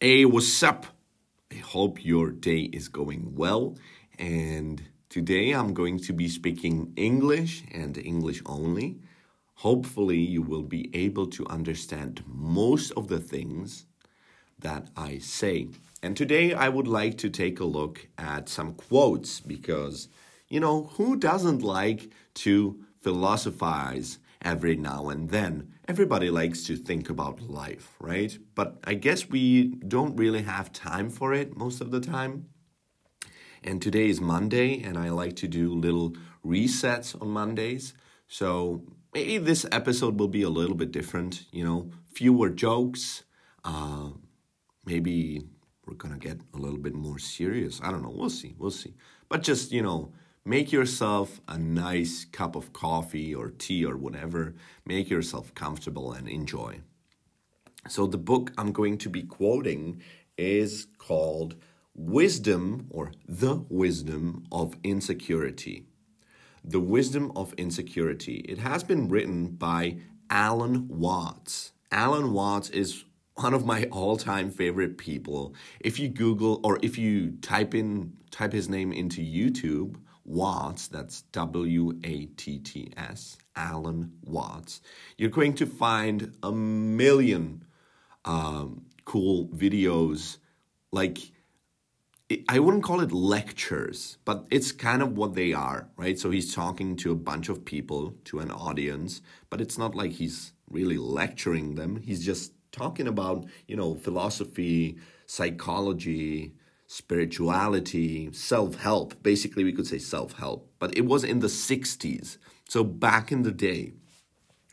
Hey, what's up? I hope your day is going well. And today I'm going to be speaking English and English only. Hopefully, you will be able to understand most of the things that I say. And today I would like to take a look at some quotes because, you know, who doesn't like to philosophize every now and then? Everybody likes to think about life, right? But I guess we don't really have time for it most of the time. And today is Monday, and I like to do little resets on Mondays. So maybe this episode will be a little bit different, you know, fewer jokes. Uh, maybe we're gonna get a little bit more serious. I don't know. We'll see. We'll see. But just, you know, make yourself a nice cup of coffee or tea or whatever. Make yourself comfortable and enjoy. So, the book I'm going to be quoting is called Wisdom or The Wisdom of Insecurity. The Wisdom of Insecurity. It has been written by Alan Watts. Alan Watts is one of my all-time favorite people. If you Google or if you type in type his name into YouTube, Watts, that's W A T T S, Alan Watts, you're going to find a million um, cool videos. Like, I wouldn't call it lectures, but it's kind of what they are, right? So he's talking to a bunch of people, to an audience, but it's not like he's really lecturing them. He's just talking about, you know, philosophy, psychology, spirituality, self help. Basically, we could say self help, but it was in the 60s. So back in the day.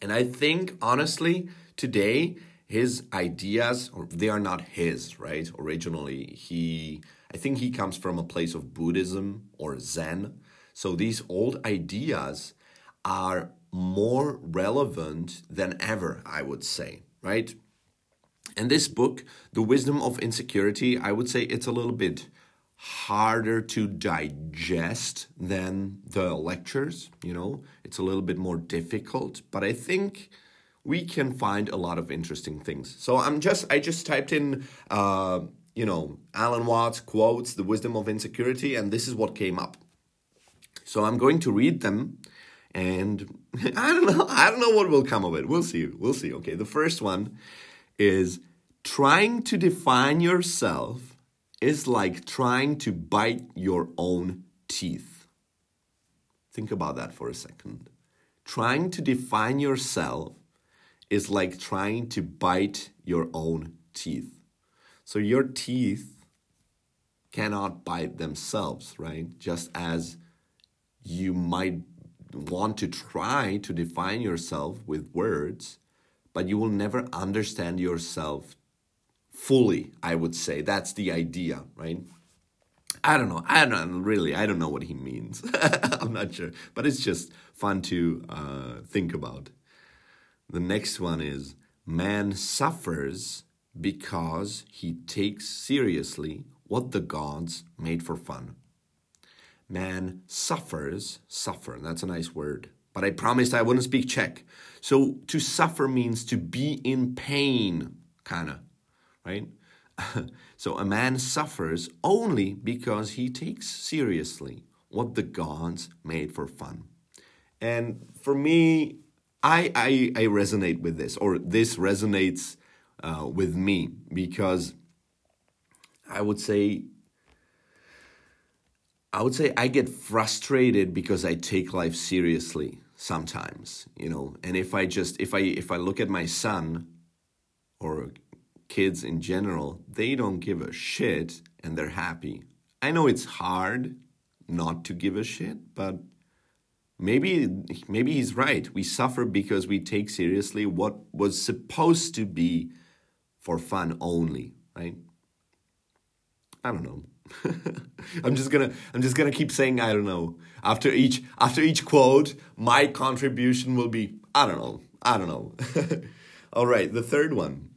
And I think, honestly, today, his ideas, or they are not his, right? Originally, he, I think he comes from a place of Buddhism or Zen. So these old ideas are more relevant than ever, I would say, right? And this book, The Wisdom of Insecurity, I would say it's a little bit harder to digest than the lectures, you know, it's a little bit more difficult, but I think we can find a lot of interesting things. So I'm just, I just typed in, uh, you know, Alan Watts quotes, The Wisdom of Insecurity, and this is what came up. So I'm going to read them and I don't know, I don't know what will come of it. We'll see. We'll see. Okay. The first one is trying to define yourself is like trying to bite your own teeth. Think about that for a second. Trying to define yourself is like trying to bite your own teeth. So your teeth cannot bite themselves, right? Just as you might want to try to define yourself with words, but you will never understand yourself fully, I would say. That's the idea, right? I don't know. I don't really. I don't know what he means. I'm not sure, but it's just fun to uh, think about. The next one is man suffers because he takes seriously what the gods made for fun. Man suffers, suffer. That's a nice word. But I promised I wouldn't speak Czech. So to suffer means to be in pain, kind of right? so a man suffers only because he takes seriously what the gods made for fun. And for me, I, I, I resonate with this, or this resonates uh, with me because I would say I would say I get frustrated because I take life seriously sometimes, you know. And if I just if I if I look at my son or kids in general, they don't give a shit and they're happy. I know it's hard not to give a shit, but maybe maybe he's right. We suffer because we take seriously what was supposed to be for fun only, right? I don't know. I'm just gonna I'm just gonna keep saying I don't know. After each after each quote, my contribution will be I don't know. I don't know. All right, the third one.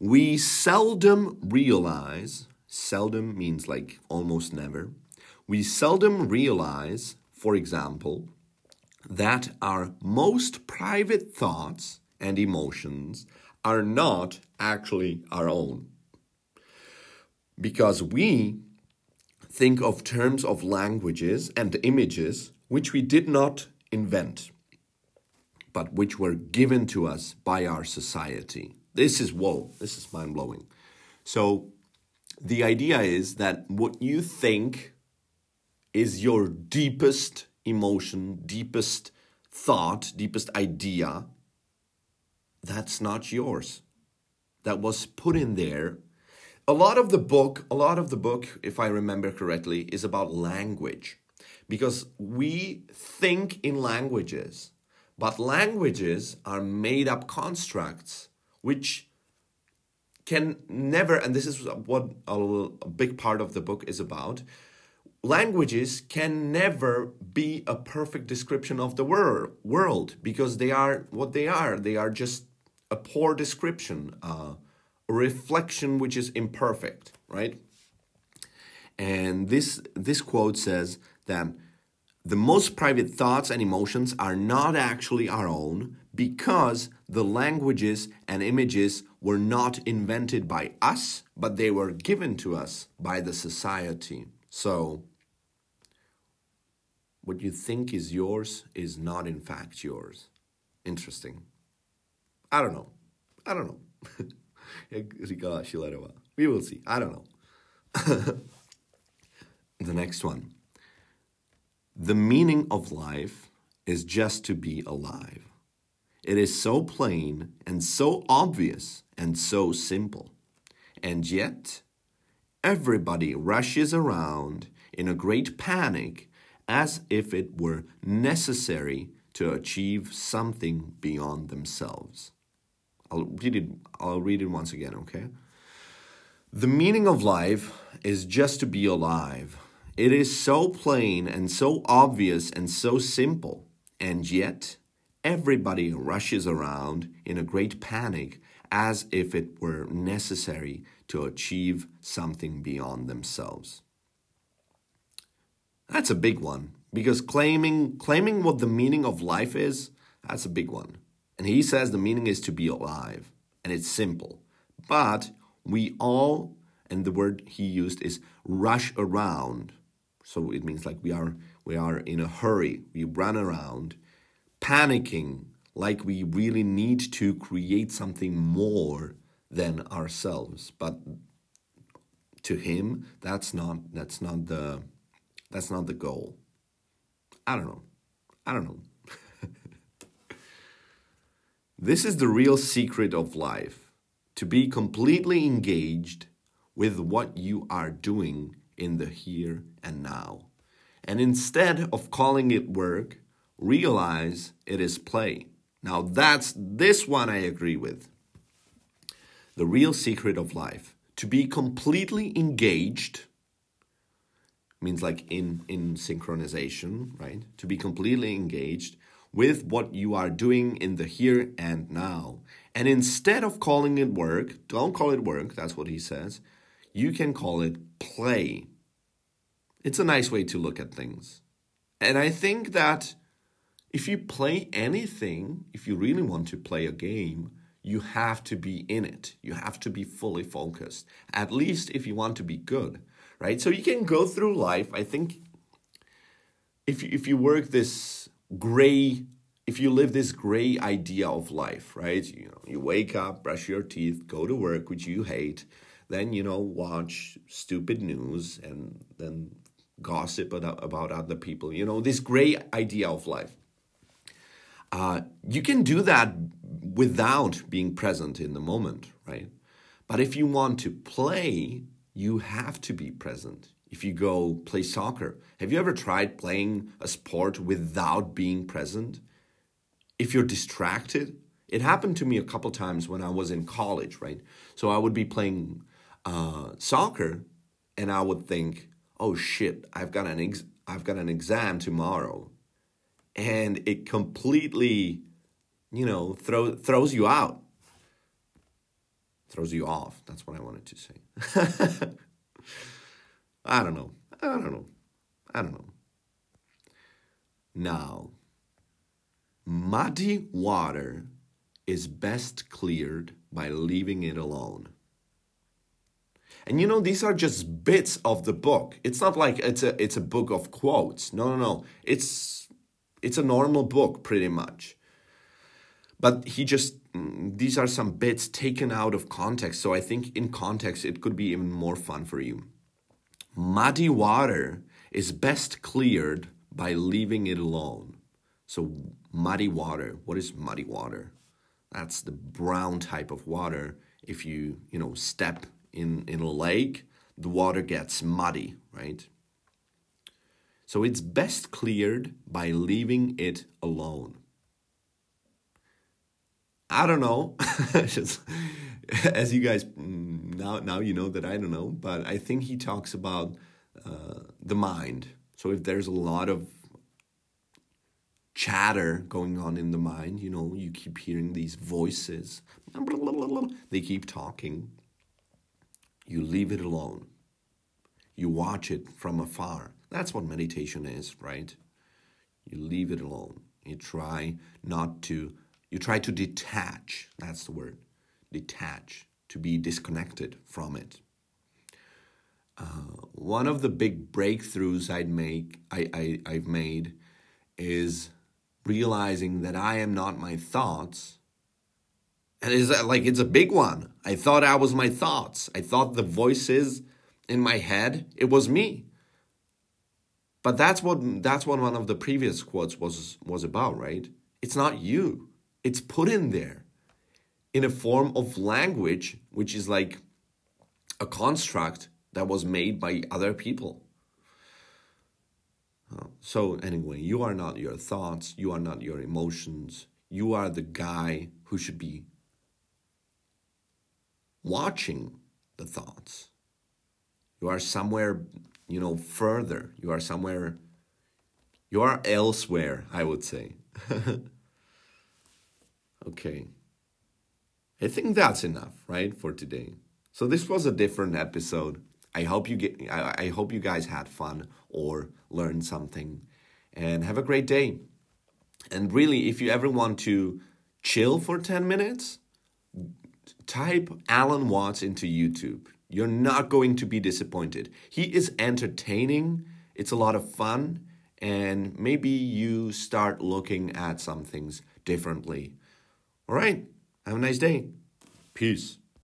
We seldom realize, seldom means like almost never, we seldom realize, for example, that our most private thoughts and emotions are not actually our own. because we think of terms of languages and images which we did not invent, but which were given to us by our society. This is whoa, this is mind blowing. So, the idea is that what you think is your deepest emotion, deepest thought, deepest idea, that's not yours. That was put in there. A lot of the book, a lot of the book, if I remember correctly, is about language because we think in languages, but languages are made up constructs which can never, and this is what a, big part of the book is about. Languages can never be a perfect description of the wor- world because they are what they are. They are just a poor description, uh, reflection which is imperfect, right? And this this quote says that the most private thoughts and emotions are not actually our own because the languages and images were not invented by us, but they were given to us by the society. So, what you think is yours is not in fact yours. Interesting. I don't know. I don't know. we will see. I don't know. the next one. The meaning of life is just to be alive. It is so plain and so obvious and so simple. And yet, everybody rushes around in a great panic as if it were necessary to achieve something beyond themselves. I'll read it I'll read it once again, okay? The meaning of life is just to be alive. It is so plain and so obvious and so simple. And yet, everybody rushes around in a great panic as if it were necessary to achieve something beyond themselves. That's a big one because claiming claiming what the meaning of life is, that's a big one. And he says the meaning is to be alive and it's simple. But we all and the word he used is rush around. So it means like we are we are in a hurry. We run around panicking like we really need to create something more than ourselves but to him that's not that's not the that's not the goal i don't know i don't know this is the real secret of life to be completely engaged with what you are doing in the here and now and instead of calling it work realize it is play. Now, that's this one I agree with. The real secret of life to be completely engaged means like in in synchronization, right? To be completely engaged with what you are doing in the here and now. And instead of calling it work, don't call it work, that's what he says. You can call it play. It's a nice way to look at things. And I think that if you play anything, if you really want to play a game, you have to be in it. You have to be fully focused, at least if you want to be good, right? So you can go through life. I think if you, if you work this gray, if you live this gray idea of life, right? You know, you wake up, brush your teeth, go to work, which you hate, then you know watch stupid news and then gossip about, other people. You know, this gray idea of life uh, you can do that without being present in the moment, right? But if you want to play, you have to be present. If you go play soccer, have you ever tried playing a sport without being present? If you're distracted, it happened to me a couple times when I was in college, right? So I would be playing uh, soccer, and I would think, "Oh shit, I've got an ex- I've got an exam tomorrow," and it completely, you know, throw, throws you out. Throws you off. That's what I wanted to say. I don't know. I don't know. I don't know. Now, muddy water is best cleared by leaving it alone. And you know, these are just bits of the book. It's not like it's a it's a book of quotes. No, no, no. It's it's a normal book pretty much. But he just mm, these are some bits taken out of context. So I think in context it could be even more fun for you. Muddy water is best cleared by leaving it alone. So muddy water, what is muddy water? That's the brown type of water. If you, you know, step in, in a lake, the water gets muddy, right? So it's best cleared by leaving it alone. I don't know. Just, as you guys mm, now now you know that I don't know, but I think he talks about uh, the mind. So if there's a lot of chatter going on in the mind, you know, you keep hearing these voices. They keep talking. You leave it alone. You watch it from afar. That's what meditation is, right? You leave it alone. You try not to, you try to detach. That's the word. Detach, to be disconnected from it. Uh, one of the big breakthroughs I'd make, I, I, I've made is realizing that I am not my thoughts. And it's like it's a big one. I thought I was my thoughts. I thought the voices in my head, it was me. But that's what that's what one of the previous quotes was was about, right? It's not you. It's put in there in a form of language which is like a construct that was made by other people. Uh, so, anyway, you are not your thoughts, you are not your emotions, you are the guy who should be watching the thoughts. You are somewhere, you know, further. You are somewhere, you are elsewhere, I would say. okay. I think that's enough, right, for today. So, this was a different episode. I hope you get I, I hope you guys had fun or learned something and have a great day. And really if you ever want to chill for 10 minutes, type Alan Watts into YouTube. You're not going to be disappointed. He is entertaining, it's a lot of fun, and maybe you start looking at some things differently. All right, have a nice day. Peace.